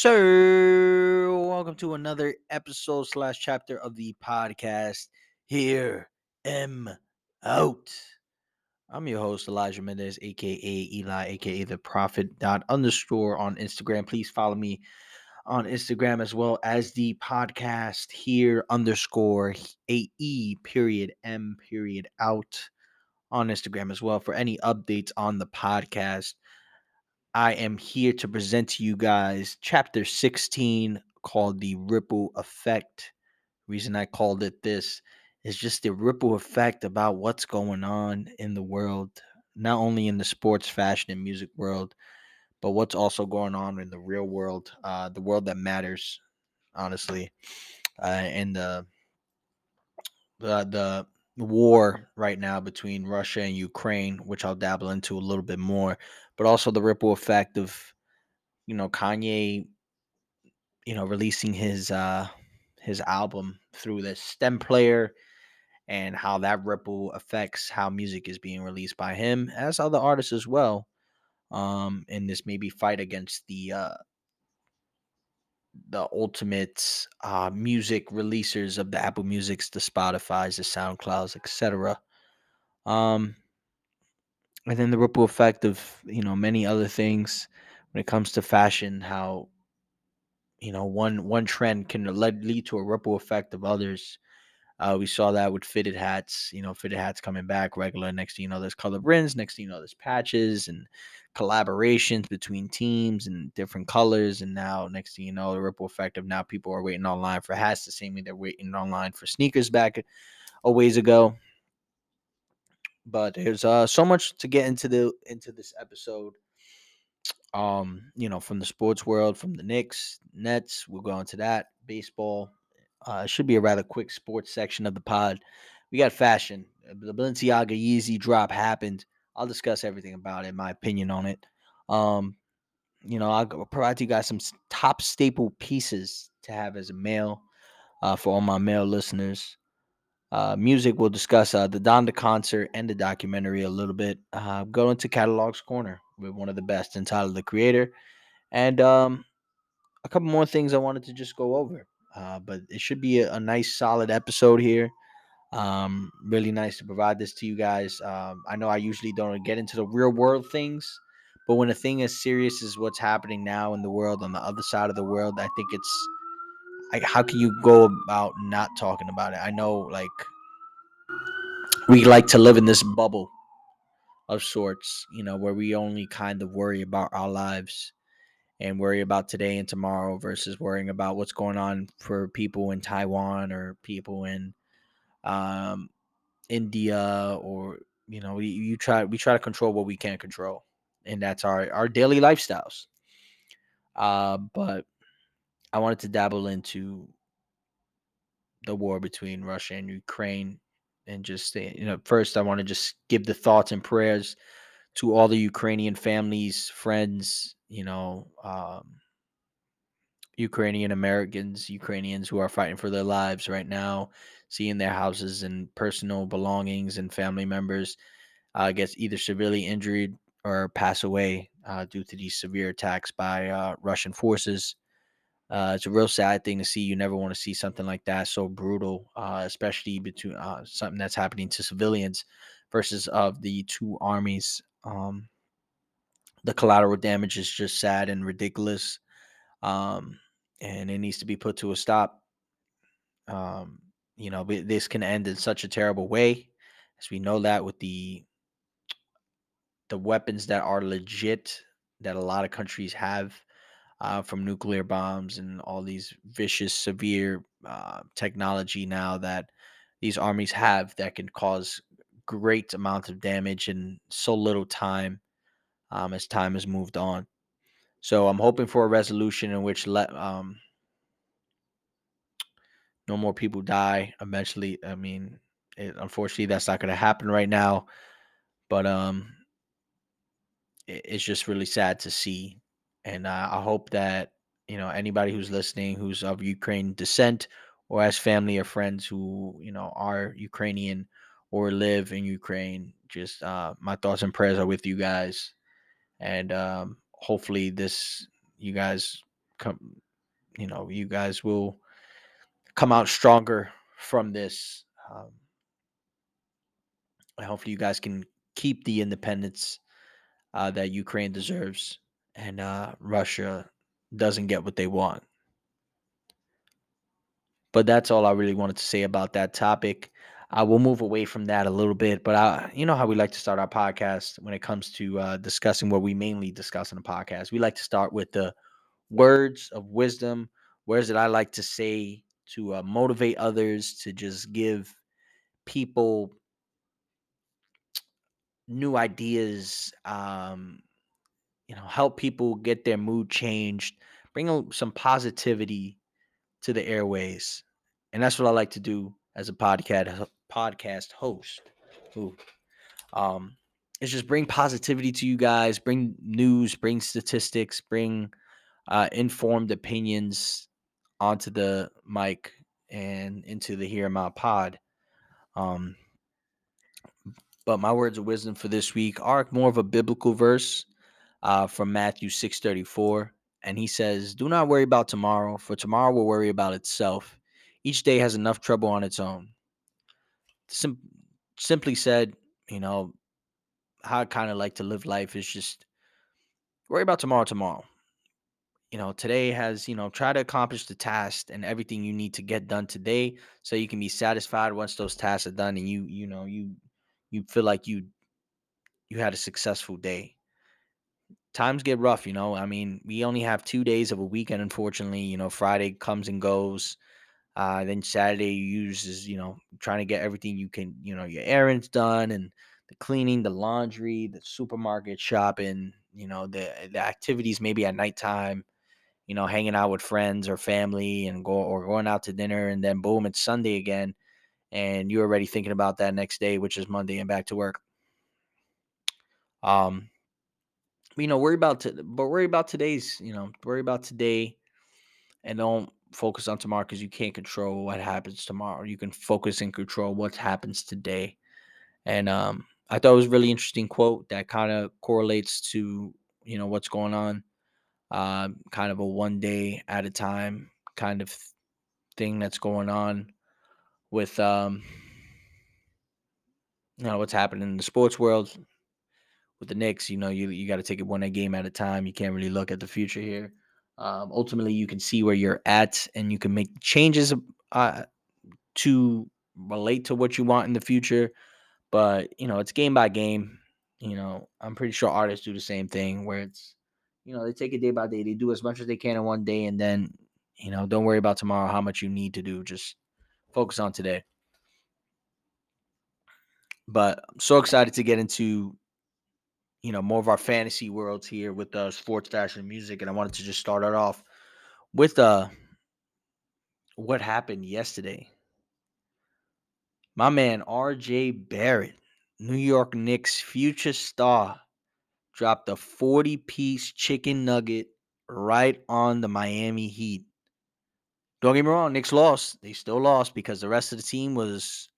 Sir. Welcome to another episode slash chapter of the podcast. Hear Him Out. I'm your host, Elijah Mendez, aka Eli, aka the prophet dot underscore on Instagram. Please follow me on Instagram as well as the podcast here underscore AE period M period out on Instagram as well for any updates on the podcast. I am here to present to you guys chapter 16 called The Ripple Effect. Reason I called it this is just the ripple effect about what's going on in the world, not only in the sports, fashion, and music world, but what's also going on in the real world, uh, the world that matters, honestly, uh, and the the the war right now between Russia and Ukraine, which I'll dabble into a little bit more, but also the ripple effect of you know Kanye, you know releasing his uh his album through the stem player and how that ripple affects how music is being released by him as other artists as well um in this maybe fight against the uh the ultimate uh music releasers of the Apple Musics, the Spotify's, the SoundClouds, etc. Um and then the ripple effect of, you know, many other things when it comes to fashion, how you know one one trend can lead, lead to a ripple effect of others uh, we saw that with fitted hats, you know, fitted hats coming back regular. Next thing you know, there's color rims. Next thing you know, there's patches and collaborations between teams and different colors. And now, next thing you know, the ripple effect of now people are waiting online for hats the same way they're waiting online for sneakers back a ways ago. But there's uh so much to get into the into this episode. Um, you know, from the sports world, from the Knicks, Nets, we'll go into that. Baseball, uh, should be a rather quick sports section of the pod. We got fashion. Uh, the Balenciaga Yeezy drop happened. I'll discuss everything about it, my opinion on it. Um, you know, I'll provide you guys some top staple pieces to have as a male uh, for all my male listeners. Uh, music, we'll discuss uh, the Donda concert and the documentary a little bit. Uh, go into Catalogs Corner with one of the best entitled The Creator. And um, a couple more things I wanted to just go over. Uh, but it should be a, a, nice, solid episode here. Um, really nice to provide this to you guys. Um, I know I usually don't get into the real world things, but when a thing as serious as what's happening now in the world on the other side of the world, I think it's like, how can you go about not talking about it? I know, like, we like to live in this bubble of sorts, you know, where we only kind of worry about our lives and worry about today and tomorrow versus worrying about what's going on for people in Taiwan or people in um, India or you know we you try we try to control what we can't control and that's our our daily lifestyles. Uh, but I wanted to dabble into the war between Russia and Ukraine and just you know first I want to just give the thoughts and prayers to all the Ukrainian families, friends, you know, um, Ukrainian Americans, Ukrainians who are fighting for their lives right now, seeing their houses and personal belongings and family members uh, get either severely injured or pass away uh, due to these severe attacks by uh, Russian forces. Uh, it's a real sad thing to see. You never want to see something like that so brutal, uh, especially between uh, something that's happening to civilians versus of the two armies. Um, the collateral damage is just sad and ridiculous. Um, and it needs to be put to a stop. Um, you know, this can end in such a terrible way, as we know that with the the weapons that are legit that a lot of countries have, uh, from nuclear bombs and all these vicious, severe uh, technology now that these armies have that can cause great amounts of damage in so little time um, as time has moved on. So I'm hoping for a resolution in which let um, no more people die. Eventually, I mean, it, unfortunately, that's not going to happen right now. But um, it, it's just really sad to see, and uh, I hope that you know anybody who's listening who's of Ukraine descent or has family or friends who you know are Ukrainian or live in Ukraine. Just uh, my thoughts and prayers are with you guys and um, hopefully this you guys come you know you guys will come out stronger from this um, hopefully you guys can keep the independence uh, that ukraine deserves and uh, russia doesn't get what they want. But that's all i really wanted to say about that topic. I will move away from that a little bit, but I, you know how we like to start our podcast when it comes to uh, discussing what we mainly discuss in the podcast. We like to start with the words of wisdom, words that I like to say to uh, motivate others, to just give people new ideas, um, you know, help people get their mood changed, bring some positivity to the airways, and that's what I like to do as a podcast podcast host. Ooh. Um, is just bring positivity to you guys, bring news, bring statistics, bring uh, informed opinions onto the mic and into the Hear My Pod. Um, but my words of wisdom for this week are more of a biblical verse uh, from Matthew six thirty four, and he says, "Do not worry about tomorrow, for tomorrow will worry about itself. Each day has enough trouble on its own." Sim- simply said, you know, how I kind of like to live life is just worry about tomorrow tomorrow. You know, today has, you know, try to accomplish the task and everything you need to get done today so you can be satisfied once those tasks are done and you, you know, you you feel like you you had a successful day. Times get rough, you know. I mean, we only have 2 days of a weekend unfortunately, you know, Friday comes and goes. Uh, then Saturday you use is, you know, trying to get everything you can, you know, your errands done and the cleaning, the laundry, the supermarket shopping, you know, the the activities maybe at nighttime, you know, hanging out with friends or family and go or going out to dinner and then boom, it's Sunday again and you're already thinking about that next day, which is Monday and back to work. Um you know, worry about to, but worry about today's, you know, worry about today and don't focus on tomorrow because you can't control what happens tomorrow. You can focus and control what happens today. And um, I thought it was a really interesting quote that kind of correlates to you know what's going on. Um, kind of a one day at a time kind of thing that's going on with um, you know what's happening in the sports world with the Knicks. You know, you you got to take it one game at a time. You can't really look at the future here. Um, ultimately, you can see where you're at, and you can make changes uh, to relate to what you want in the future. But you know, it's game by game. You know, I'm pretty sure artists do the same thing, where it's you know they take it day by day. They do as much as they can in one day, and then you know, don't worry about tomorrow how much you need to do. Just focus on today. But I'm so excited to get into you know more of our fantasy worlds here with uh, sports and music, and I wanted to just start it off with uh what happened yesterday. My man RJ Barrett, New York Knicks future star, dropped a 40 piece chicken nugget right on the Miami Heat. Don't get me wrong, Knicks lost. They still lost because the rest of the team was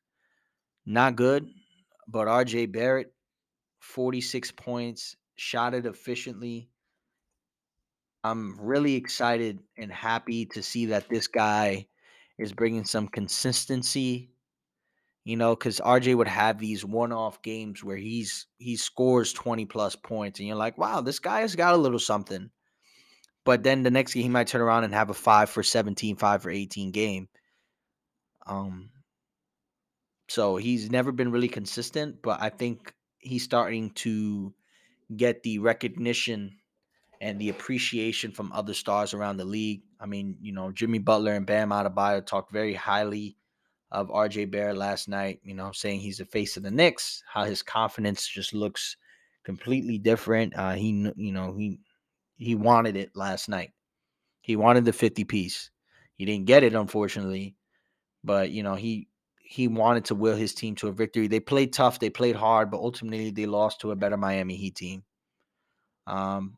not good. But RJ Barrett, 46 points, shot it efficiently. I'm really excited and happy to see that this guy is bringing some consistency. You know, because RJ would have these one-off games where he's he scores 20 plus points, and you're like, wow, this guy has got a little something. But then the next game he might turn around and have a five for 17, five for 18 game. Um, so he's never been really consistent, but I think he's starting to get the recognition and the appreciation from other stars around the league. I mean, you know, Jimmy Butler and Bam Adebayo talked very highly of RJ Barrett last night, you know, saying he's the face of the Knicks, how his confidence just looks completely different. Uh, he, you know, he he wanted it last night. He wanted the 50 piece. He didn't get it, unfortunately, but you know, he he wanted to will his team to a victory. They played tough, they played hard, but ultimately they lost to a better Miami Heat team. Um,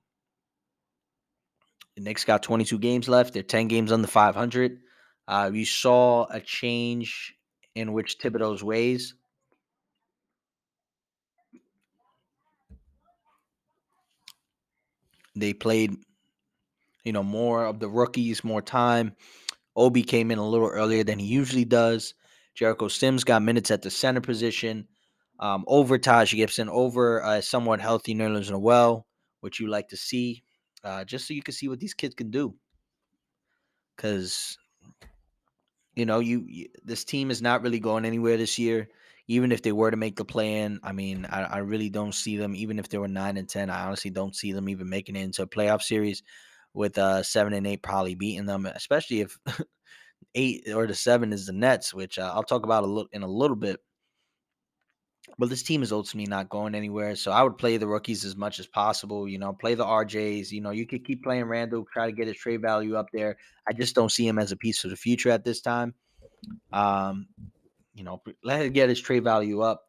the Knicks got 22 games left. They're 10 games under 500. Uh, we saw a change in which Thibodeau's ways. They played, you know, more of the rookies, more time. Obi came in a little earlier than he usually does. Jericho Sims got minutes at the center position. Um, over Taj Gibson, over a somewhat healthy Nerlens Noel, which you like to see, uh, just so you can see what these kids can do. Because you know, you, you, this team is not really going anywhere this year. Even if they were to make the play in, I mean, I, I really don't see them. Even if they were nine and ten, I honestly don't see them even making it into a playoff series with uh seven and eight probably beating them, especially if eight or the seven is the Nets, which uh, I'll talk about a little in a little bit. But this team is ultimately not going anywhere, so I would play the rookies as much as possible. You know, play the RJs. You know, you could keep playing Randle, try to get his trade value up there. I just don't see him as a piece of the future at this time. Um, you know, let him get his trade value up.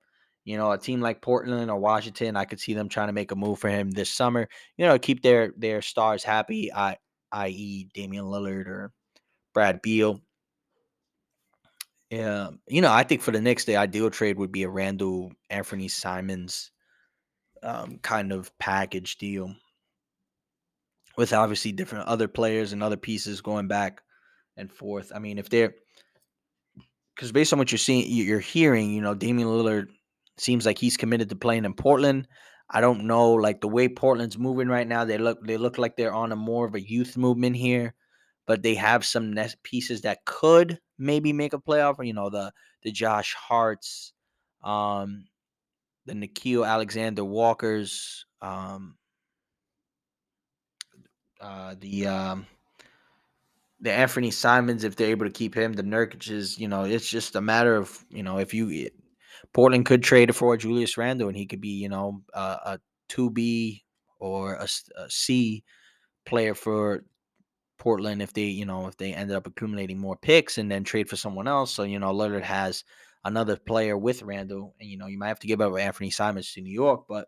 You know, a team like Portland or Washington, I could see them trying to make a move for him this summer. You know, keep their their stars happy, I, i.e., Damian Lillard or Brad Beal. Yeah, you know, I think for the Knicks, the ideal trade would be a Randle Anthony Simons um, kind of package deal with obviously different other players and other pieces going back and forth. I mean, if they're because based on what you're seeing, you're hearing, you know, Damian Lillard seems like he's committed to playing in Portland. I don't know, like the way Portland's moving right now, they look they look like they're on a more of a youth movement here, but they have some pieces that could maybe make a playoff. You know, the the Josh Harts, um, the Nickeil Alexander Walkers, um, uh, the um, the Anthony Simons, if they're able to keep him, the Nurkic's, you know, it's just a matter of, you know, if you Portland could trade it for Julius Randle and he could be, you know, uh, a 2B or a, a C player for Portland if they, you know, if they ended up accumulating more picks and then trade for someone else. So, you know, Lillard has another player with Randle, and you know, you might have to give up Anthony Simons to New York, but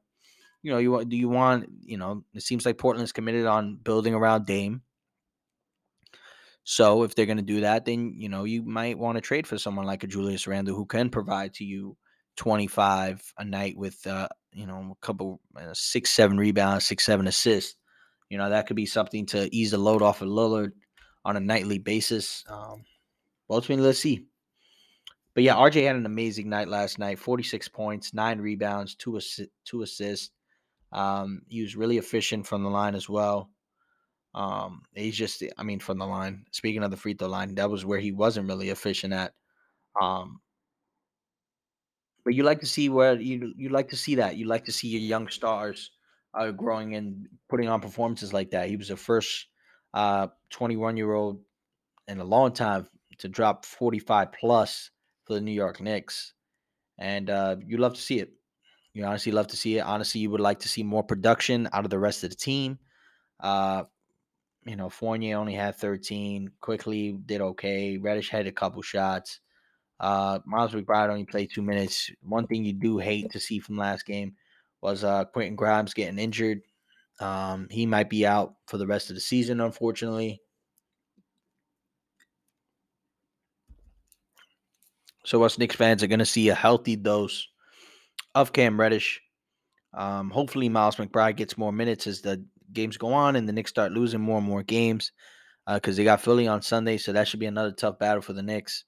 you know, you do you want, you know, it seems like Portland's committed on building around Dame. So if they're going to do that, then you know you might want to trade for someone like a Julius Randle who can provide to you 25 a night with uh, you know a couple uh, six seven rebounds, six seven assists. You know that could be something to ease the load off of Lillard on a nightly basis. Um, ultimately, let's see. But yeah, RJ had an amazing night last night. 46 points, nine rebounds, two assi- two assists. Um, he was really efficient from the line as well. Um, he's just, I mean, from the line. Speaking of the free throw line, that was where he wasn't really efficient at. Um, but you like to see where you you like to see that. You like to see your young stars uh, growing and putting on performances like that. He was the first uh, 21 year old in a long time to drop 45 plus for the New York Knicks, and uh, you love to see it. You honestly love to see it. Honestly, you would like to see more production out of the rest of the team. Uh, you know, Fournier only had 13. Quickley did okay. Reddish had a couple shots. Uh, Miles McBride only played two minutes. One thing you do hate to see from last game was uh, Quentin Grimes getting injured. Um, he might be out for the rest of the season, unfortunately. So us Knicks fans are going to see a healthy dose of Cam Reddish. Um, hopefully, Miles McBride gets more minutes as the games go on and the Knicks start losing more and more games because uh, they got Philly on Sunday, so that should be another tough battle for the Knicks.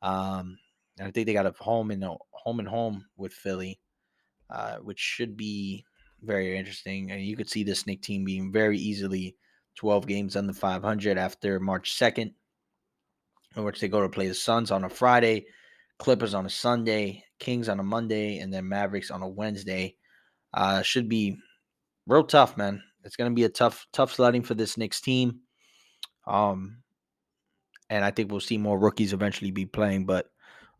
Um, I think they got a home and home and home with Philly, uh, which should be very interesting. And you could see the Knicks team being very easily 12 games under 500 after March 2nd, in which they go to play the Suns on a Friday, Clippers on a Sunday, Kings on a Monday, and then Mavericks on a Wednesday. Uh, should be real tough, man. It's going to be a tough, tough sledding for this Knicks team. Um, and I think we'll see more rookies eventually be playing. But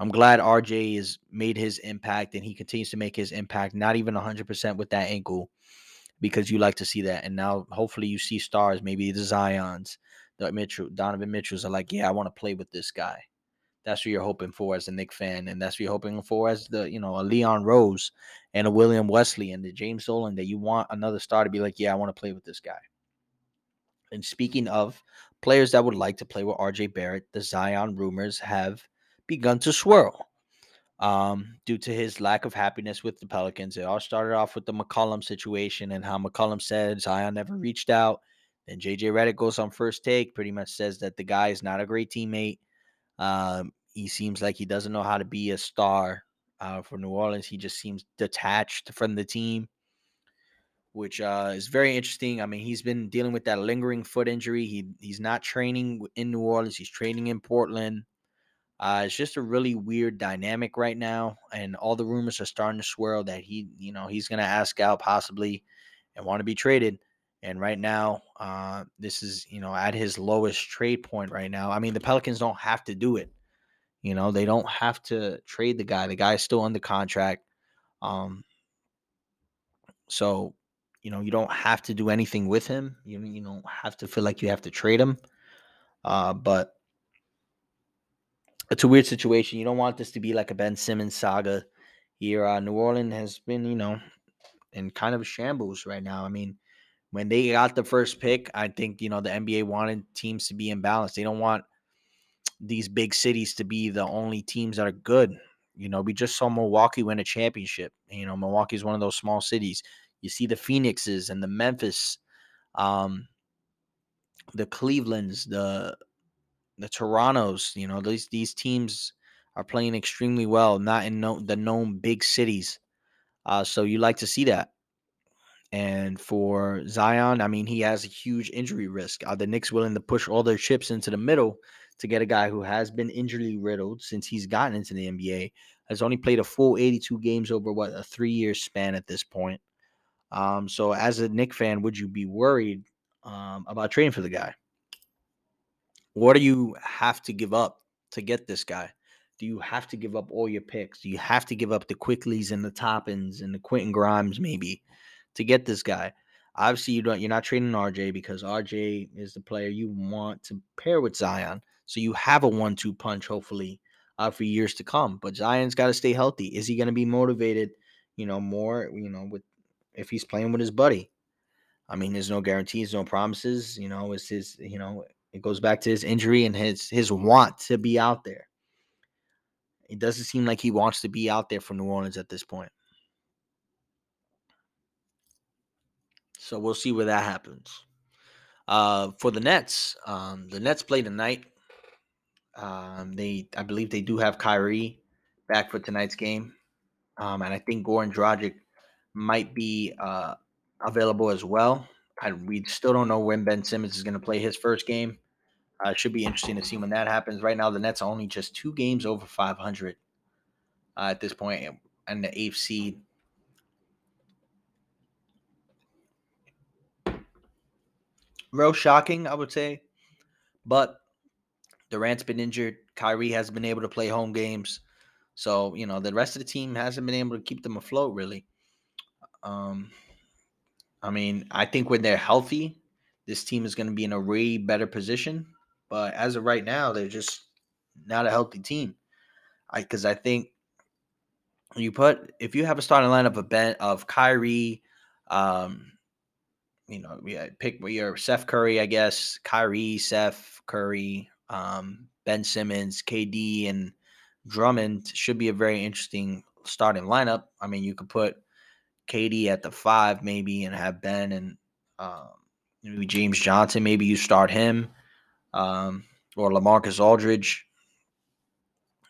I'm glad RJ has made his impact and he continues to make his impact. Not even 100% with that ankle, because you like to see that. And now hopefully you see stars, maybe the Zion's, the Mitchell, Donovan Mitchell's are like, yeah, I want to play with this guy. That's what you're hoping for as a Knick fan, and that's what you're hoping for as the you know a Leon Rose and a William Wesley and the James Dolan that you want another star to be like, yeah, I want to play with this guy. And speaking of players that would like to play with RJ Barrett, the Zion rumors have begun to swirl. um, due to his lack of happiness with the Pelicans. It all started off with the McCollum situation and how McCollum said Zion never reached out. Then JJ Redick goes on first take, pretty much says that the guy is not a great teammate. Um, he seems like he doesn't know how to be a star uh, for New Orleans. He just seems detached from the team, which uh, is very interesting. I mean, he's been dealing with that lingering foot injury. He he's not training in New Orleans. He's training in Portland. Uh, it's just a really weird dynamic right now, and all the rumors are starting to swirl that he, you know, he's going to ask out possibly and want to be traded. And right now, uh, this is, you know, at his lowest trade point right now. I mean, the Pelicans don't have to do it. You know, they don't have to trade the guy. The guy's still under contract. Um, so, you know, you don't have to do anything with him. You you don't have to feel like you have to trade him. Uh, but it's a weird situation. You don't want this to be like a Ben Simmons saga here. Uh, New Orleans has been, you know, in kind of shambles right now. I mean, when they got the first pick, I think, you know, the NBA wanted teams to be in balance. They don't want these big cities to be the only teams that are good. You know, we just saw Milwaukee win a championship. You know, Milwaukee is one of those small cities. You see the Phoenixes and the Memphis, um, the Clevelands, the the Torontos, you know, these these teams are playing extremely well, not in no, the known big cities. Uh, so you like to see that. And for Zion, I mean, he has a huge injury risk. Are the Knicks willing to push all their chips into the middle to get a guy who has been injury riddled since he's gotten into the NBA? Has only played a full 82 games over what a three year span at this point. Um, so as a Knick fan, would you be worried um, about trading for the guy? What do you have to give up to get this guy? Do you have to give up all your picks? Do you have to give up the Quickleys and the Toppins and the Quentin Grimes maybe to get this guy? Obviously, you don't. You're not trading RJ because RJ is the player you want to pair with Zion. So you have a one-two punch, hopefully, uh, for years to come. But Zion's got to stay healthy. Is he going to be motivated? You know, more. You know, with if he's playing with his buddy. I mean, there's no guarantees, no promises. You know, it's his. You know, it goes back to his injury and his his want to be out there. It doesn't seem like he wants to be out there for New Orleans at this point. So we'll see where that happens. Uh, for the Nets, um, the Nets play tonight. Um, they, I believe, they do have Kyrie back for tonight's game, um, and I think Goran Dragic might be uh, available as well. I, we still don't know when Ben Simmons is going to play his first game. Uh, should be interesting to see when that happens. Right now, the Nets are only just two games over 500 uh, at this point, and the eighth seed. Real shocking, I would say, but Durant's been injured. Kyrie hasn't been able to play home games, so you know the rest of the team hasn't been able to keep them afloat. Really, um, I mean, I think when they're healthy, this team is going to be in a way better position. But as of right now, they're just not a healthy team. I because I think you put if you have a starting lineup of Ben of Kyrie, um, you know, yeah, pick your Seth Curry, I guess, Kyrie, Seth Curry, um, Ben Simmons, KD, and Drummond should be a very interesting starting lineup. I mean, you could put KD at the five, maybe, and have Ben and um, maybe James Johnson. Maybe you start him um, or Lamarcus Aldridge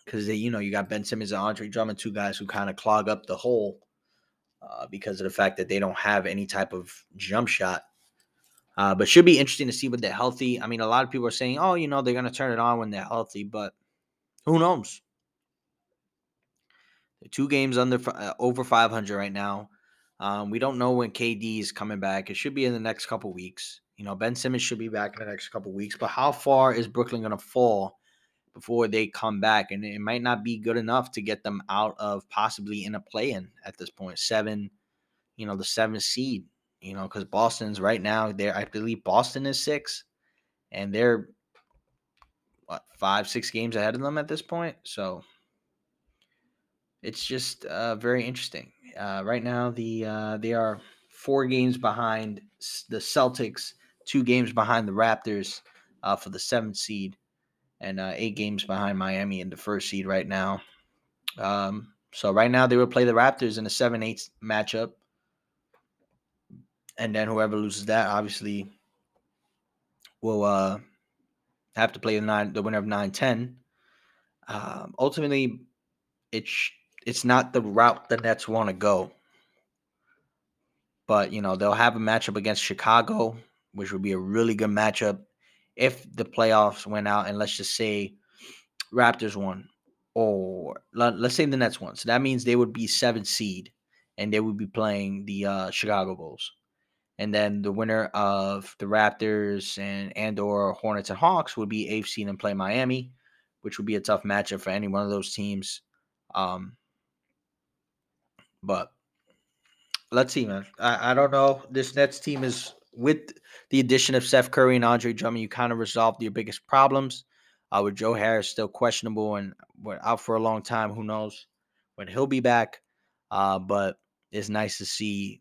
because you know you got Ben Simmons and Andre Drummond, two guys who kind of clog up the hole uh, because of the fact that they don't have any type of jump shot. Uh, but should be interesting to see when they're healthy. I mean, a lot of people are saying, "Oh, you know, they're going to turn it on when they're healthy," but who knows? Two games under uh, over 500 right now. Um, we don't know when KD is coming back. It should be in the next couple weeks. You know, Ben Simmons should be back in the next couple weeks. But how far is Brooklyn going to fall before they come back? And it might not be good enough to get them out of possibly in a play-in at this point. Seven, you know, the seventh seed. You know, because Boston's right now. There, I believe Boston is six, and they're what five, six games ahead of them at this point. So it's just uh, very interesting. Uh, right now, the uh, they are four games behind the Celtics, two games behind the Raptors uh, for the seventh seed, and uh, eight games behind Miami in the first seed right now. Um, so right now they will play the Raptors in a 7-8 matchup. And then whoever loses that obviously will uh have to play the nine the winner of 9-10. Um, ultimately, it's it's not the route the Nets want to go. But you know, they'll have a matchup against Chicago, which would be a really good matchup if the playoffs went out and let's just say Raptors won or let, us say the Nets won. So that means they would be seven seed and they would be playing the uh, Chicago Bulls. And then the winner of the Raptors and and or Hornets and Hawks would be eighth seed and play Miami, which would be a tough matchup for any one of those teams. Um, but let's see, man. I, I don't know. This Nets team is with the addition of Seth Curry and Andre Drummond, you kind of resolved your biggest problems. Uh, with Joe Harris still questionable and out for a long time, who knows when he'll be back. Uh, but it's nice to see,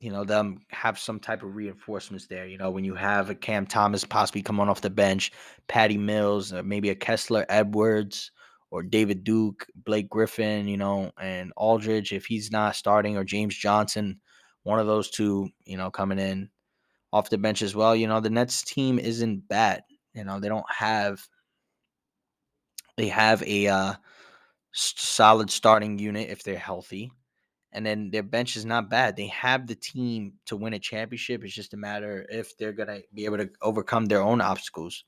you know, them have some type of reinforcements there. You know, when you have a Cam Thomas possibly coming off the bench, Patty Mills, uh, maybe a Kessler Edwards or David Duke, Blake Griffin, you know, and Aldridge if he's not starting, or James Johnson one of those two, you know, coming in off the bench as well. You know, the Nets team isn't bad. You know, they don't have they have a uh, solid starting unit if they're healthy. And then their bench is not bad. They have the team to win a championship. It's just a matter if they're gonna be able to overcome their own obstacles.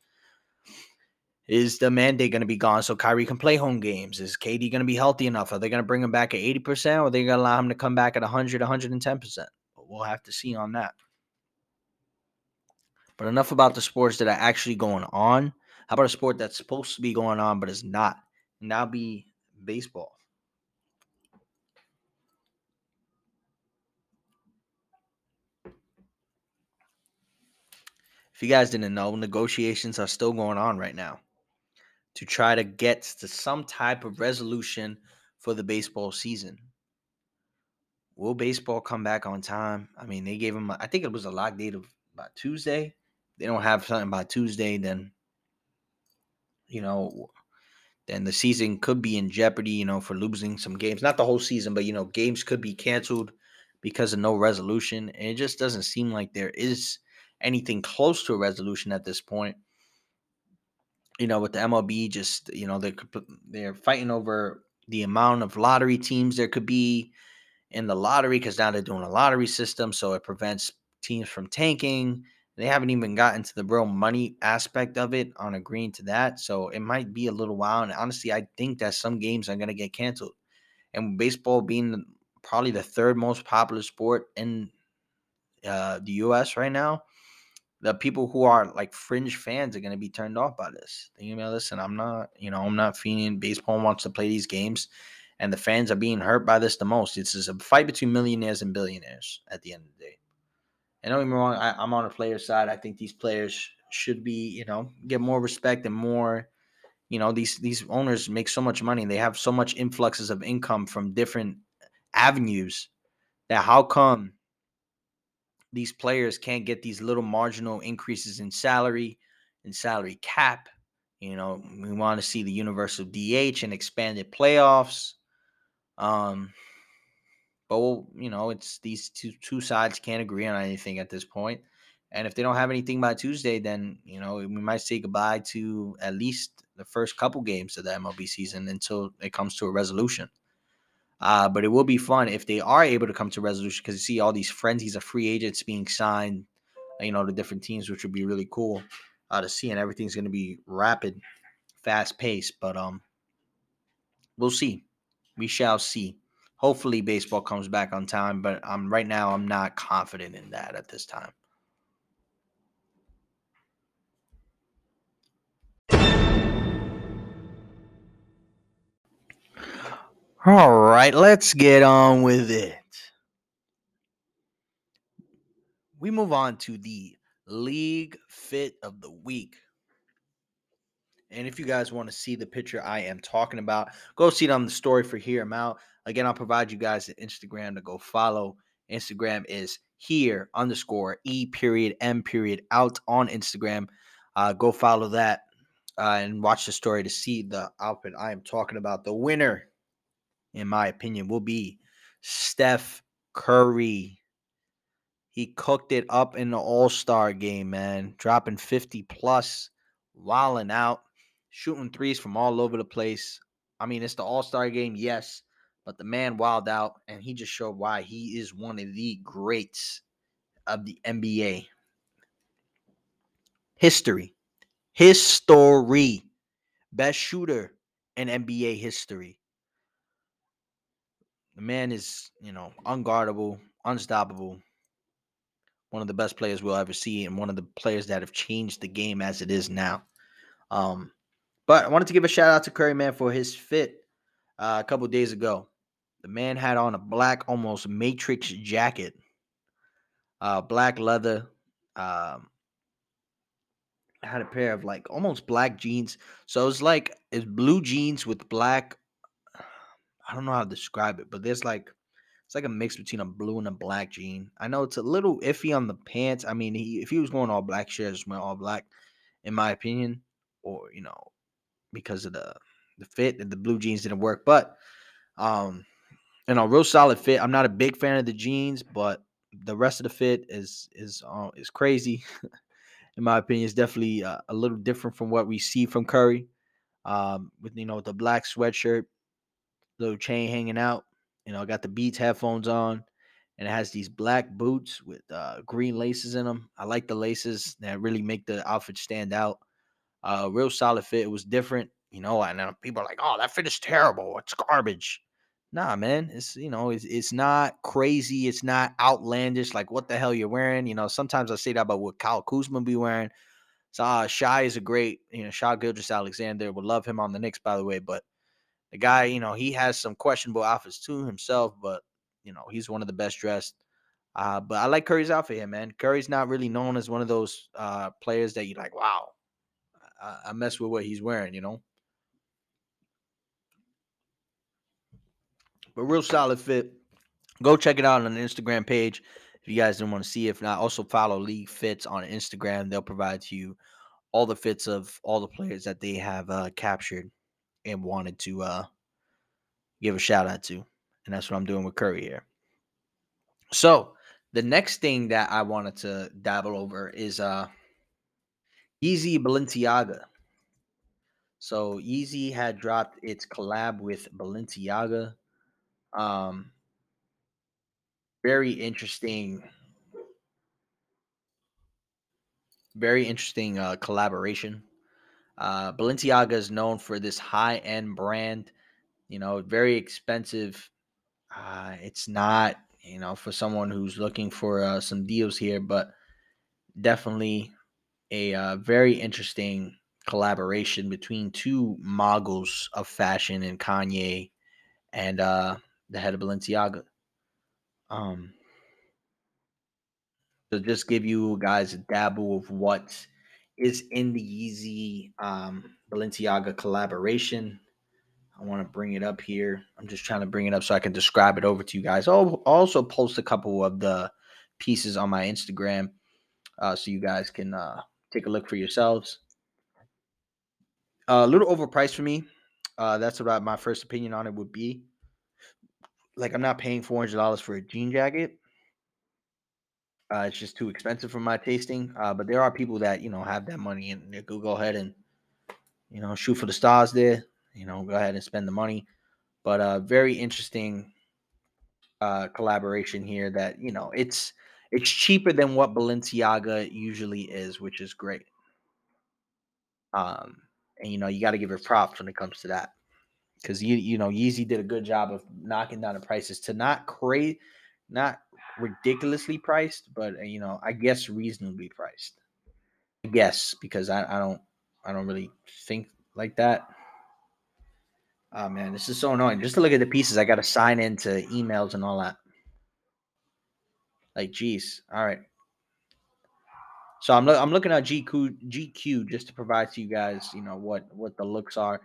Is the mandate going to be gone so Kyrie can play home games? Is KD going to be healthy enough? Are they going to bring him back at 80% or are they going to allow him to come back at 100, 110%? We'll have to see on that. But enough about the sports that are actually going on. How about a sport that's supposed to be going on but is not? And that'll be baseball. If you guys didn't know, negotiations are still going on right now to try to get to some type of resolution for the baseball season. Will baseball come back on time? I mean, they gave them, I think it was a lock date of by Tuesday. They don't have something by Tuesday, then, you know, then the season could be in jeopardy, you know, for losing some games. Not the whole season, but, you know, games could be canceled because of no resolution. And it just doesn't seem like there is anything close to a resolution at this point you know, with the MLB, just you know, they're they're fighting over the amount of lottery teams there could be in the lottery because now they're doing a lottery system, so it prevents teams from tanking. They haven't even gotten to the real money aspect of it on agreeing to that, so it might be a little while. And honestly, I think that some games are going to get canceled. And baseball being probably the third most popular sport in uh, the U.S. right now, the people who are like fringe fans are going to be turned off by this. Going to be, listen, I'm not, you know, I'm not feeling baseball wants to play these games, and the fans are being hurt by this the most. It's just a fight between millionaires and billionaires at the end of the day. And don't get me wrong, I, I'm on a player side. I think these players should be, you know, get more respect and more, you know, these these owners make so much money. They have so much influxes of income from different avenues that how come these players can't get these little marginal increases in salary and salary cap. You know, we want to see the universal DH and expanded playoffs. Um, but we'll, you know, it's these two two sides can't agree on anything at this point. And if they don't have anything by Tuesday, then you know we might say goodbye to at least the first couple games of the MLB season until it comes to a resolution. Uh, but it will be fun if they are able to come to resolution because you see all these frenzies of free agents being signed, you know, to different teams, which would be really cool uh, to see. And everything's going to be rapid, fast paced. But um, we'll see. We shall see. Hopefully, baseball comes back on time. But um, right now, I'm not confident in that at this time. All right, let's get on with it. We move on to the league fit of the week. And if you guys want to see the picture I am talking about, go see it on the story for Hear Him Out. Again, I'll provide you guys an Instagram to go follow. Instagram is here underscore E period M period out on Instagram. Uh, go follow that. uh, and watch the story to see the outfit I am talking about. The winner, in my opinion, will be Steph Curry. He cooked it up in the All Star game, man, dropping 50 plus, wilding out, shooting threes from all over the place. I mean, it's the All Star game, yes, but the man wilded out, and he just showed why he is one of the greats of the NBA history. History. Best shooter in NBA history. The man is, you know, unguardable, unstoppable. One of the best players we'll ever see, and one of the players that have changed the game as it is now. Um, but I wanted to give a shout out to Curry, man, for his fit uh, a couple days ago. The man had on a black, almost Matrix jacket, uh, black leather. Um, had a pair of like almost black jeans. So it was like it's blue jeans with black. I don't know how to describe it, but there's like it's like a mix between a blue and a black jean. I know it's a little iffy on the pants. I mean, he, if he was going all black, shares went all black, in my opinion, or you know, because of the the fit the blue jeans didn't work. But um, you know, real solid fit. I'm not a big fan of the jeans, but the rest of the fit is is uh, is crazy. in my opinion, it's definitely uh, a little different from what we see from Curry. Um, with you know the black sweatshirt, little chain hanging out. You know, I got the Beats headphones on, and it has these black boots with uh, green laces in them. I like the laces that really make the outfit stand out. Uh, real solid fit. It was different, you know. And then people are like, "Oh, that fit is terrible. It's garbage." Nah, man. It's you know, it's it's not crazy. It's not outlandish. Like what the hell you're wearing. You know, sometimes I say that about what Kyle Kuzma be wearing. So uh, Shai is a great, you know, Shai Gilgeous-Alexander. Would love him on the Knicks, by the way. But the guy, you know, he has some questionable outfits too himself, but you know, he's one of the best dressed. Uh, but I like Curry's outfit here, man. Curry's not really known as one of those uh, players that you like, wow, I, I mess with what he's wearing, you know. but real solid fit. Go check it out on the Instagram page if you guys didn't want to see. It. If not, also follow League Fits on Instagram. They'll provide to you all the fits of all the players that they have uh, captured and wanted to uh, give a shout out to. And that's what I'm doing with Curry here. So the next thing that I wanted to dabble over is uh Yeezy Balenciaga. So Yeezy had dropped its collab with Balenciaga um, very interesting, very interesting uh, collaboration. Uh, Balenciaga is known for this high end brand, you know, very expensive. Uh, it's not, you know, for someone who's looking for uh, some deals here, but definitely a uh, very interesting collaboration between two moguls of fashion and Kanye and uh, the head of Balenciaga. Um, to just give you guys a dabble of what is in the Yeezy um, Balenciaga collaboration. I want to bring it up here. I'm just trying to bring it up so I can describe it over to you guys. I'll also post a couple of the pieces on my Instagram uh, so you guys can uh, take a look for yourselves. Uh, a little overpriced for me. Uh, that's about my first opinion on it would be like I'm not paying four hundred dollars for a jean jacket. Uh, it's just too expensive for my tasting. Uh, but there are people that you know have that money and they could go ahead and you know shoot for the stars there. You know, go ahead and spend the money. But uh, very interesting uh, collaboration here. That you know, it's it's cheaper than what Balenciaga usually is, which is great. Um, and you know, you got to give it props when it comes to that because you you know Yeezy did a good job of knocking down the prices to not create not ridiculously priced, but uh, you know I guess reasonably priced. I guess because I, I don't I don't really think like that. Oh man, this is so annoying. Just to look at the pieces, I got to sign into emails and all that. Like, geez, all right. So I'm lo- I'm looking at GQ GQ just to provide to you guys, you know what what the looks are.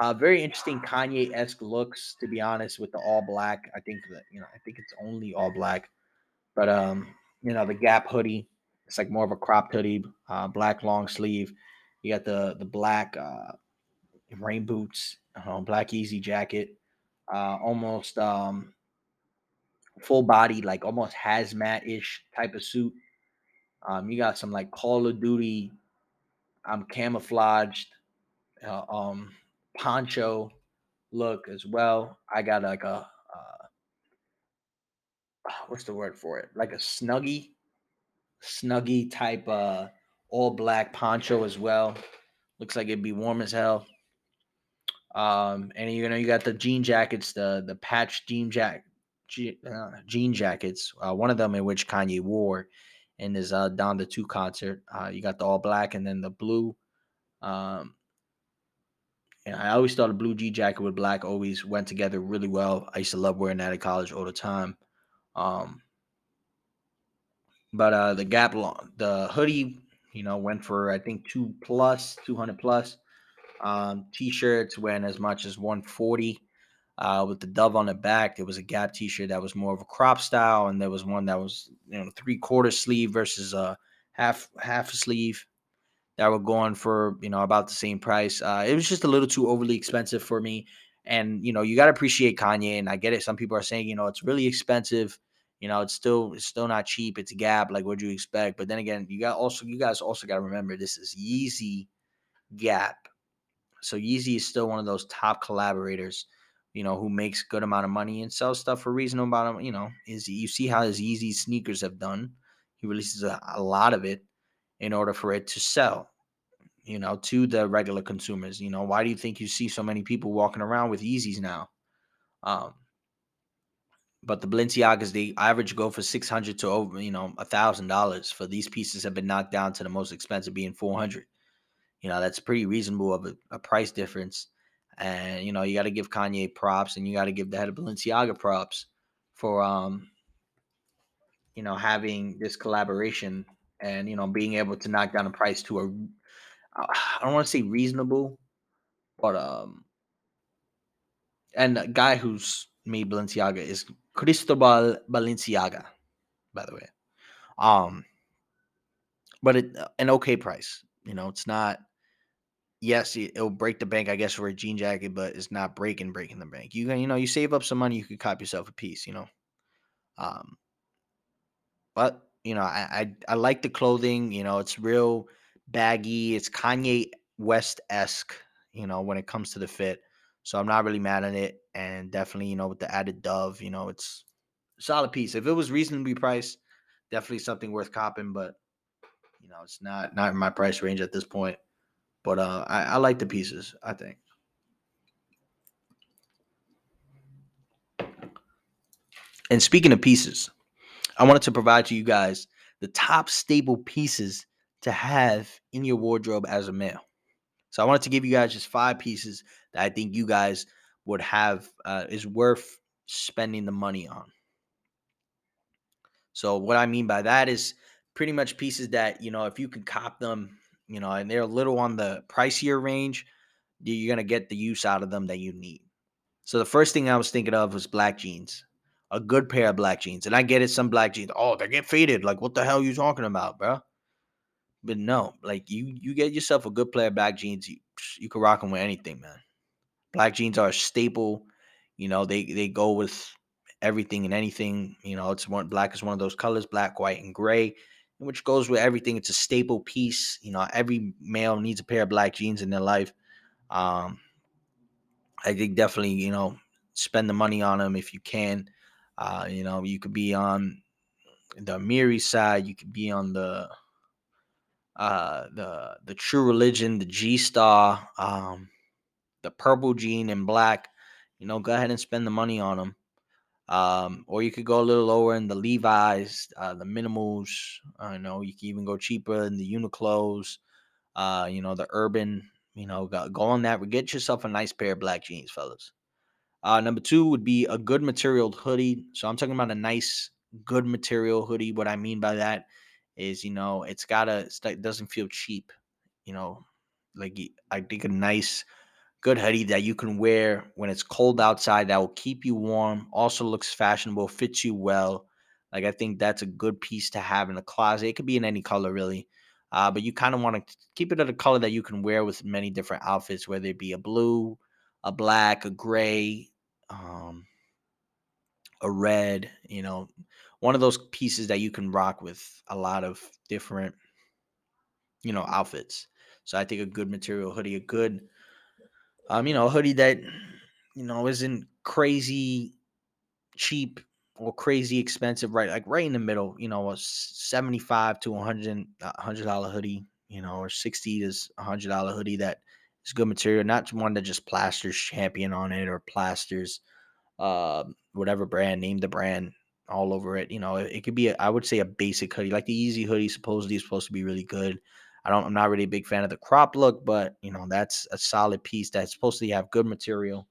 Uh, very interesting Kanye esque looks, to be honest, with the all black. I think that you know, I think it's only all black, but um, you know, the Gap hoodie. It's like more of a cropped hoodie, uh, black long sleeve. You got the the black uh, rain boots, uh, black Yeezy jacket, uh, almost um, full body, like almost hazmat ish type of suit. Um, you got some like Call of Duty, um, camouflaged, uh, um, poncho look as well. I got like a what's the word for it? Like a snuggie, snuggie type uh all black poncho as well. Looks like it'd be warm as hell. Um, and you know you got the jean jackets, the the patch jean jack, uh, jean jackets. Uh, one of them in which Kanye wore in his uh, Donda Two concert. Uh, you got the all black and then the blue. Um, and I always thought a blue G jacket with black always went together really well. I used to love wearing that at college all the time. Um, but uh, the Gap long, the hoodie, you know, went for I think two plus, two hundred plus. Um, t-shirts went as much as one forty. Uh, with the dove on the back, there was a Gap t-shirt that was more of a crop style, and there was one that was you know three quarter sleeve versus a half half sleeve that were going for you know about the same price. Uh, it was just a little too overly expensive for me. And you know, you got to appreciate Kanye, and I get it. Some people are saying, you know, it's really expensive. You know, it's still it's still not cheap. It's a Gap. Like, what do you expect? But then again, you got also you guys also got to remember this is Yeezy Gap. So Yeezy is still one of those top collaborators, you know, who makes good amount of money and sells stuff for reasonable amount you know, is you see how his Yeezy sneakers have done. He releases a, a lot of it in order for it to sell you know, to the regular consumers. You know, why do you think you see so many people walking around with Yeezys now? Um, but the Balenciagas, the average go for six hundred to over, you know, a thousand dollars. For these pieces have been knocked down to the most expensive being four hundred. You know, that's pretty reasonable of a, a price difference. And you know, you got to give Kanye props, and you got to give the head of Balenciaga props for um, you know, having this collaboration and you know being able to knock down a price to a I don't want to say reasonable, but um, and a guy who's made Balenciaga is Cristobal Balenciaga, by the way. Um, but it uh, an okay price. You know, it's not. Yes, it'll break the bank, I guess, for a jean jacket, but it's not breaking breaking the bank. You can, you know, you save up some money, you could cop yourself a piece. You know, um, but you know, I I, I like the clothing. You know, it's real baggy. It's Kanye West esque, you know, when it comes to the fit. So I'm not really mad at it. And definitely, you know, with the added dove, you know, it's solid piece. If it was reasonably priced, definitely something worth copping. But you know, it's not not in my price range at this point. But uh, I, I like the pieces. I think. And speaking of pieces, I wanted to provide to you guys the top stable pieces to have in your wardrobe as a male. So I wanted to give you guys just five pieces that I think you guys would have uh, is worth spending the money on. So what I mean by that is pretty much pieces that you know if you can cop them, you know, and they're a little on the pricier range, you're gonna get the use out of them that you need. So the first thing I was thinking of was black jeans, a good pair of black jeans, and I get it. Some black jeans, oh, they get faded. Like what the hell are you talking about, bro? But no, like you you get yourself a good pair of black jeans, you you can rock them with anything, man. Black jeans are a staple. You know, they they go with everything and anything. You know, it's one black is one of those colors, black, white, and gray, which goes with everything. It's a staple piece. You know, every male needs a pair of black jeans in their life. Um, I think definitely, you know, spend the money on them if you can. Uh, you know, you could be on the Amiri side, you could be on the uh, the the True Religion, the G Star, um, the Purple Jean and Black. You know, go ahead and spend the money on them. Um, or you could go a little lower in the Levi's, uh, the minimals. I know you can even go cheaper in the Uniqlo's. Uh, you know, the Urban. You know, go, go on that. Get yourself a nice pair of black jeans, fellas. Uh, number two would be a good material hoodie. So I'm talking about a nice, good material hoodie. What I mean by that is you know it's gotta it doesn't feel cheap you know like i think a nice good hoodie that you can wear when it's cold outside that will keep you warm also looks fashionable fits you well like i think that's a good piece to have in the closet it could be in any color really Uh, but you kind of want to keep it at a color that you can wear with many different outfits, whether it be a blue, a black, a gray, um, a red, you know, one of those pieces that you can rock with a lot of different, you know, outfits. So I think a good material hoodie, a good, um, you know, a hoodie that, you know, isn't crazy cheap or crazy expensive, right? Like right in the middle, you know, a 75 to 100 hundred dollar hoodie, you know, or 60 to hundred dollar hoodie that is good material, not one that just plasters champion on it or plasters uh, whatever brand, name the brand all over it. You know, it, it could be, a, I would say, a basic hoodie, like the Yeezy hoodie. Supposedly, is supposed to be really good. I don't, I'm not really a big fan of the crop look, but you know, that's a solid piece that's supposed to have good material,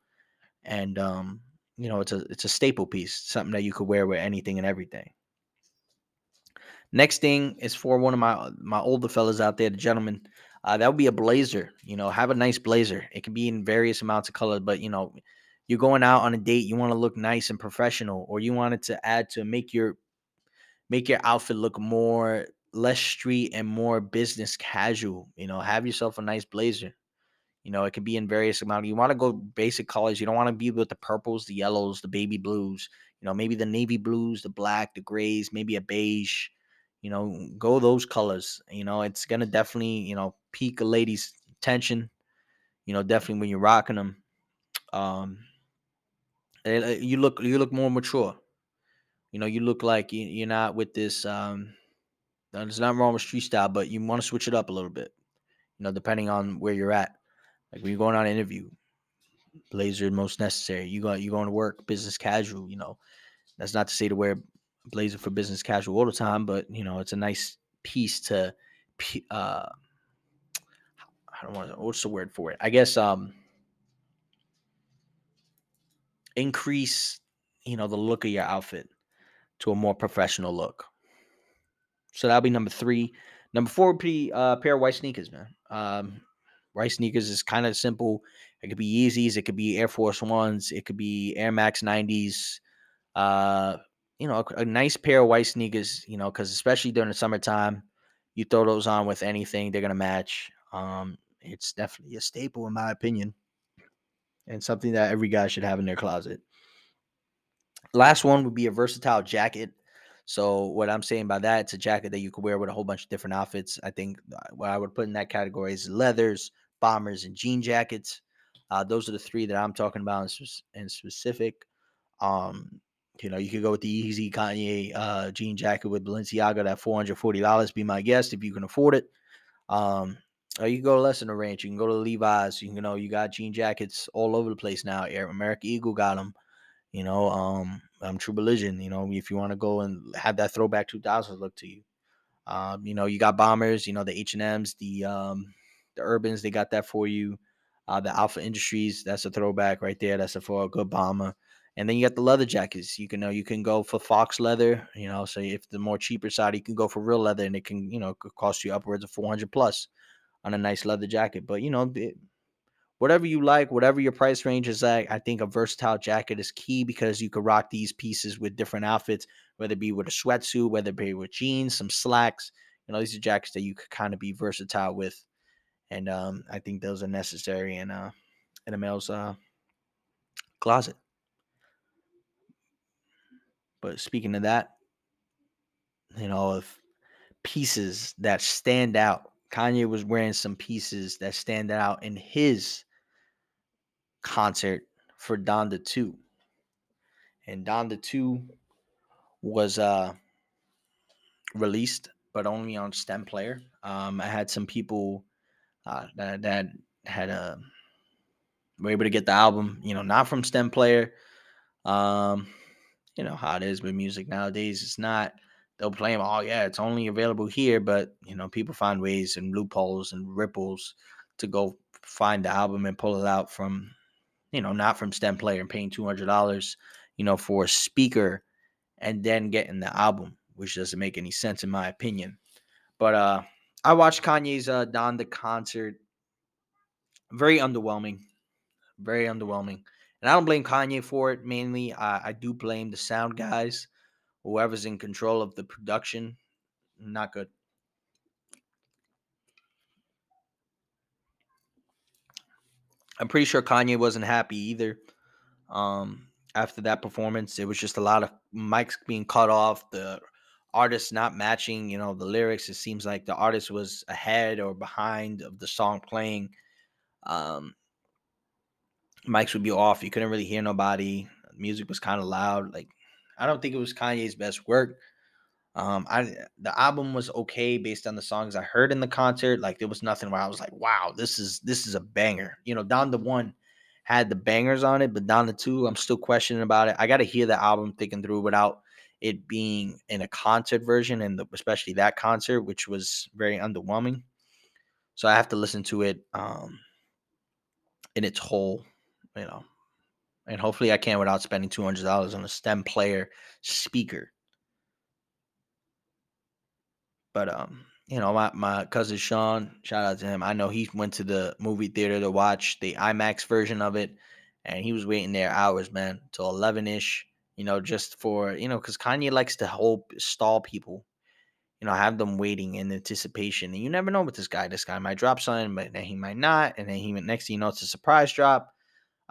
and um, you know, it's a it's a staple piece, something that you could wear with anything and everything. Next thing is for one of my my older fellas out there, the gentleman. Uh, that would be a blazer. You know, have a nice blazer. It can be in various amounts of colors, but you know, you're going out on a date, you want to look nice and professional, or you wanted to add to make your make your outfit look more less street and more business casual. You know, have yourself a nice blazer. You know, it can be in various amount. You want to go basic colors. You don't want to be with the purples, the yellows, the baby blues. You know, maybe the navy blues, the black, the grays, maybe a beige. You know, go those colors. You know, it's gonna definitely you know pique a lady's attention. You know, definitely when you're rocking them. Um, you look you look more mature. You know, you look like you, are not with this. Um, there's not wrong with street style, but you want to switch it up a little bit. You know, depending on where you're at. Like when you're going on an interview, blazer most necessary. You go you going to work, business casual. You know, that's not to say to wear blazer for business casual all the time, but you know, it's a nice piece to. Uh, I don't want to. What's the word for it? I guess um increase, you know, the look of your outfit to a more professional look. So that'll be number three. Number four would be uh, a pair of white sneakers, man. Um, white sneakers is kind of simple. It could be Yeezys, it could be Air Force Ones, it could be Air Max 90s. Uh, you know, a, a nice pair of white sneakers, you know, because especially during the summertime, you throw those on with anything, they're going to match. Um, it's definitely a staple, in my opinion and something that every guy should have in their closet. Last one would be a versatile jacket. So what I'm saying by that, it's a jacket that you could wear with a whole bunch of different outfits. I think uh, what I would put in that category is leathers, bombers, and jean jackets. Uh, those are the three that I'm talking about in, specific. Um, you know, you could go with the Yeezy Kanye uh, jean jacket with Balenciaga that $440. Be my guest if you can afford it. Um, or you can go to less than a range. You can go to Levi's. You, know, you got jean jackets all over the place now. Air American Eagle got them. You know, um, um, True Religion. You know, if you want to go and have that throwback 2000s look to you. Um, you know, you got bombers. You know, the H and M's, the um, the Urbans. They got that for you. Uh, the Alpha Industries. That's a throwback right there. That's a for a good bomber. And then you got the leather jackets. You can know you can go for fox leather. You know, so if the more cheaper side, you can go for real leather, and it can you know cost you upwards of 400 plus on a nice leather jacket. But you know, whatever you like, whatever your price range is at, I think a versatile jacket is key because you could rock these pieces with different outfits, whether it be with a sweatsuit, whether it be with jeans, some slacks. You know, these are jackets that you could kind of be versatile with, and um, I think those are necessary in uh in a male's uh closet. But speaking of that, you know, of pieces that stand out Kanye was wearing some pieces that stand out in his concert for Donda 2. And Donda 2 was uh released, but only on stem player. Um, I had some people uh, that, that had uh, were able to get the album, you know, not from stem player. Um, you know how it is with music nowadays. It's not they'll play them. Oh yeah, it's only available here, but you know people find ways and loopholes and ripples to go find the album and pull it out from, you know, not from stem player and paying two hundred dollars, you know, for a speaker, and then getting the album, which doesn't make any sense in my opinion. But uh, I watched Kanye's uh, Donda concert. Very underwhelming, very underwhelming. And I don't blame Kanye for it. Mainly, I, I do blame the sound guys whoever's in control of the production, not good. I'm pretty sure Kanye wasn't happy either. Um, after that performance, it was just a lot of mics being cut off, the artists not matching, you know, the lyrics. It seems like the artist was ahead or behind of the song playing. Um, mics would be off. You couldn't really hear nobody. Music was kind of loud. Like I don't think it was Kanye's best work. Um, I the album was okay based on the songs I heard in the concert. Like, there was nothing where I was like, "Wow, this is this is a banger." You know, Donda One had the bangers on it, but Donda Two, I'm still questioning about it. I got to hear the album, thinking through without it being in a concert version, and the, especially that concert, which was very underwhelming. So I have to listen to it um, in its whole, you know, and hopefully I can without spending two hundred dollars on a stem player speaker. But um, you know, my, my cousin Sean, shout out to him. I know he went to the movie theater to watch the IMAX version of it, and he was waiting there hours, man, till eleven ish. You know, just for you know, because Kanye likes to hold stall people. You know, have them waiting in anticipation, and you never know with this guy. This guy might drop something, but then he might not, and then he next you know, it's a surprise drop.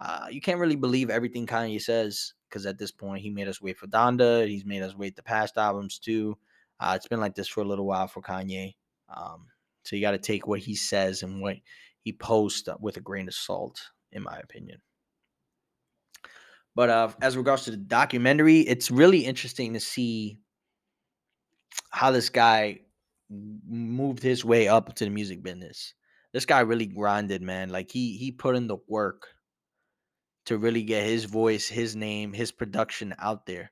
Uh, you can't really believe everything Kanye says because at this point, he made us wait for Donda. He's made us wait the past albums too. Uh, it's been like this for a little while for Kanye. Um, so you got to take what he says and what he posts with a grain of salt, in my opinion. But uh, as regards to the documentary, it's really interesting to see how this guy moved his way up to the music business. This guy really grinded, man. Like he he put in the work to really get his voice, his name, his production out there.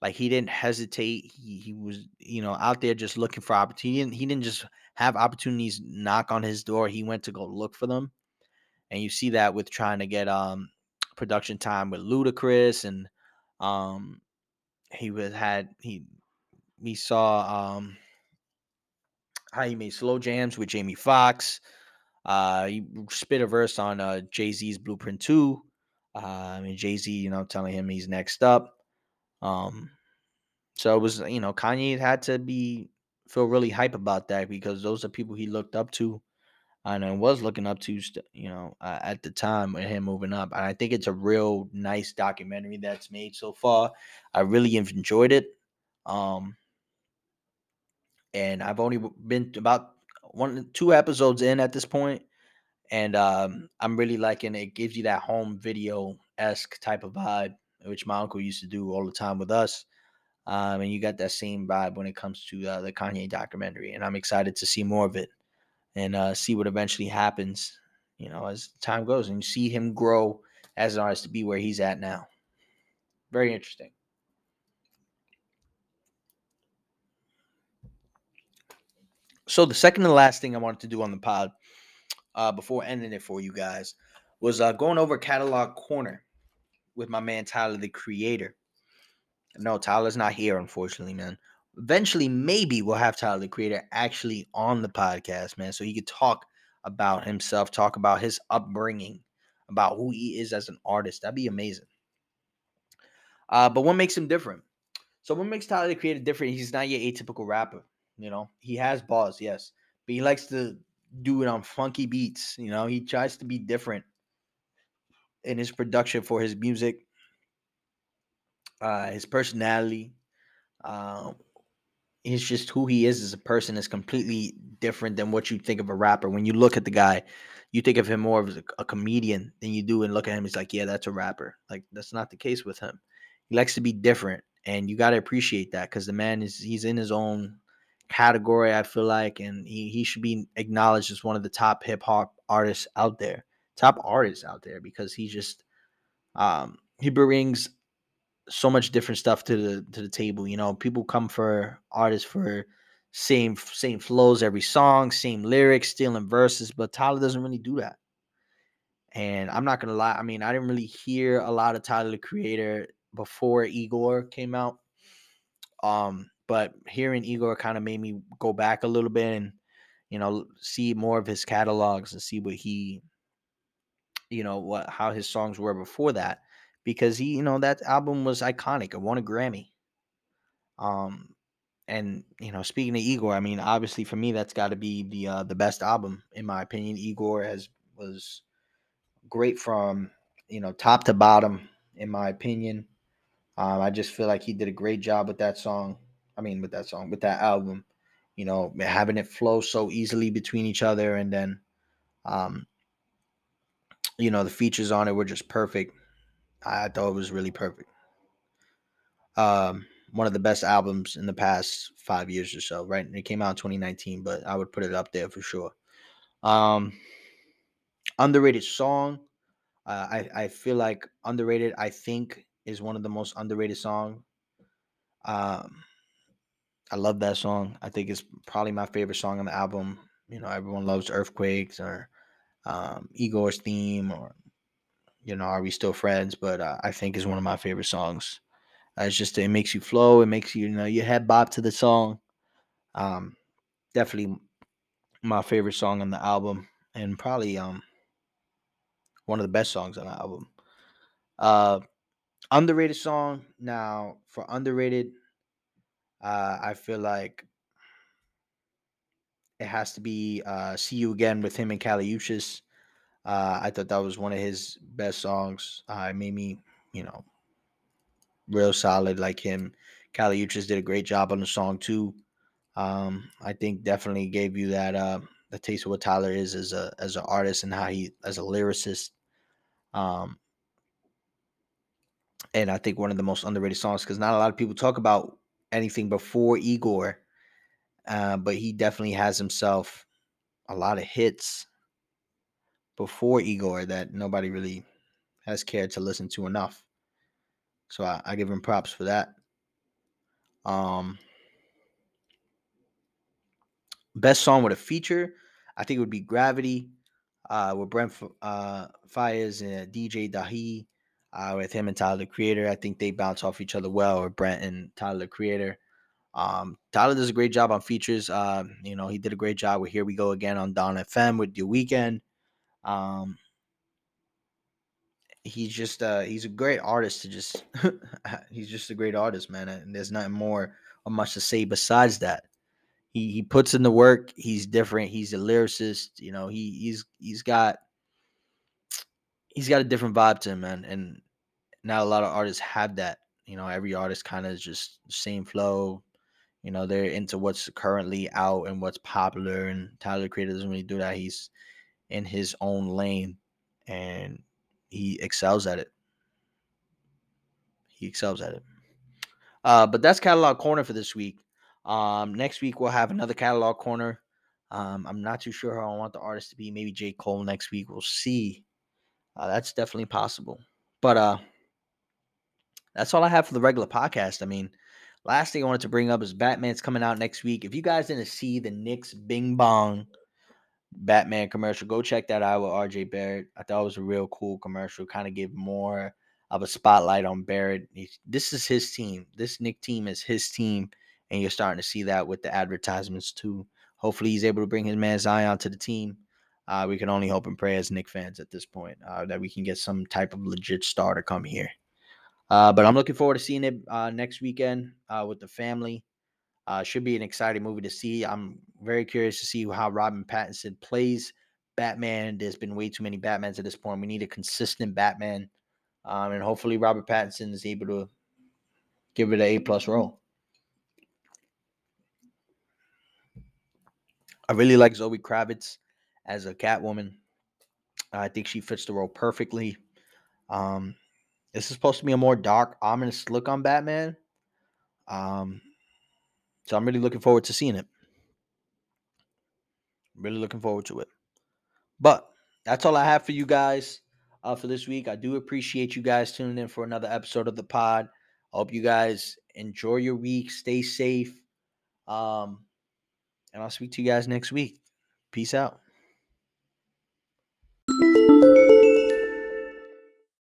Like he didn't hesitate. He he was, you know, out there just looking for opportunity. He didn't, he didn't just have opportunities knock on his door. He went to go look for them. And you see that with trying to get um production time with Ludacris and um he was had he we saw um how he made slow jams with Jamie Foxx. Uh he spit a verse on uh Jay-Z's Blueprint 2. I mean Jay-Z, you know, telling him he's next up. Um, so it was, you know, Kanye had to be feel really hype about that because those are people he looked up to and was looking up to, you know, uh, at the time with him moving up. And I think it's a real nice documentary that's made so far. I really enjoyed it. Um, and I've only been about one, two episodes in at this point, and um, I'm really liking it. gives you that home video esque type of vibe which my uncle used to do all the time with us. Um, and you got that same vibe when it comes to uh, the Kanye documentary. And I'm excited to see more of it and uh, see what eventually happens, you know, as time goes and you see him grow as an artist to be where he's at now. Very interesting. So the second and last thing I wanted to do on the pod uh, before ending it for you guys was uh, going over catalog corner with my man Tyler, the creator. No, Tyler's not here, unfortunately, man. Eventually, maybe we'll have Tyler, the creator, actually on the podcast, man, so he could talk about himself, talk about his upbringing, about who he is as an artist. That'd be amazing. Uh, but what makes him different? So, what makes Tyler the Creator different? He's not your atypical rapper. You know, he has bars, yes, but he likes to do it on funky beats. You know, he tries to be different in his production for his music, uh, his personality. Um, he's just who he is as a person is completely different than what you think of a rapper. When you look at the guy, you think of him more as a, a comedian than you do and look at him. He's like, yeah, that's a rapper. Like that's not the case with him. He likes to be different, and you got to appreciate that because the man is he's in his own category. I feel like, and he he should be acknowledged as one of the top hip hop artists out there top artists out there because he just um he brings so much different stuff to the to the table. You know, people come for artists for same same flows every song, same lyrics, stealing verses, but Tyler doesn't really do that. And I'm not gonna lie, I mean, I didn't really hear a lot of Tyler the Creator before Igor came out. Um, but hearing Igor kind of made me go back a little bit and you know see more of his catalogs and see what he you know what how his songs were before that because he you know that album was iconic it won a grammy um and you know speaking of igor i mean obviously for me that's got to be the uh the best album in my opinion igor has was great from you know top to bottom, in my opinion. Um, I just feel like he did a great job with that song. I mean, with that song, with that album. You know, having it flow so easily between each other, and then, um, you know, the features on it were just perfect. I thought it was really perfect. Um, one of the best albums in the past five years or so, right? It came out in 2019, but I would put it up there for sure. Um, underrated song. Uh, I I feel like underrated. I think is one of the most underrated song. Um, I love that song. I think it's probably my favorite song on the album. You know, everyone loves Earthquakes or um, Igor's theme or you know, Are We Still Friends? But uh, I think is one of my favorite songs. Uh, it's just it makes you flow. It makes you you know your head bob to the song. Um, definitely my favorite song on the album, and probably um one of the best songs on the album. Uh, underrated song. Now for underrated, uh, I feel like it has to be uh, "See You Again" with him and Kali Uchis. Uh, I thought that was one of his best songs. Uh, it made me, you know, real solid like him. Kali Uchis did a great job on the song too. Um, I think definitely gave you that uh, the taste of what Tyler is as a as an artist and how he as a lyricist. Um, and I think one of the most underrated songs because not a lot of people talk about anything before Igor, uh, but he definitely has himself a lot of hits before Igor that nobody really has cared to listen to enough. So I, I give him props for that. Um, best song with a feature, I think it would be Gravity uh, with Brent uh, Faiyaz and DJ Dahi uh, with him and Tyler the Creator. I think they bounce off each other well, or Brent and Tyler the Creator. Um, Tyler does a great job on features. Uh, you know, he did a great job with Here We Go Again on Dawn FM with The Weeknd. Um, he's just uh, he's a great artist to just he's just a great artist, man. And there's nothing more or much to say besides that. He he puts in the work. He's different. He's a lyricist. You know, he he's he's got he's got a different vibe to him, man. And not a lot of artists have that. You know, every artist kind of just same flow. You know, they're into what's currently out and what's popular. And Tyler the Creator doesn't really do that. He's in his own lane and he excels at it. He excels at it. Uh, but that's catalog corner for this week. Um, next week we'll have another catalog corner. Um, I'm not too sure how I want the artist to be. Maybe J. Cole next week. We'll see. Uh, that's definitely possible. But uh, that's all I have for the regular podcast. I mean, last thing I wanted to bring up is Batman's coming out next week. If you guys didn't see the Knicks Bing Bong Batman commercial, go check that out with RJ Barrett. I thought it was a real cool commercial. Kind of give more of a spotlight on Barrett. this is his team. This Knick team is his team, and you're starting to see that with the advertisements too. Hopefully, he's able to bring his man Zion to the team. Uh, we can only hope and pray as Knick fans at this point uh, that we can get some type of legit star to come here. Uh, but I'm looking forward to seeing it uh, next weekend uh, with the family. Uh, should be an exciting movie to see. I'm very curious to see how Robin Pattinson plays Batman. There's been way too many Batmans at this point. We need a consistent Batman, um, and hopefully Robert Pattinson is able to give it an A plus role. I really like Zoe Kravitz as a Catwoman. I think she fits the role perfectly. Um, this is supposed to be a more dark, ominous look on Batman. Um, so I'm really looking forward to seeing it. Really looking forward to it. But that's all I have for you guys uh, for this week. I do appreciate you guys tuning in for another episode of the pod. I hope you guys enjoy your week, stay safe. Um, and I'll speak to you guys next week. Peace out.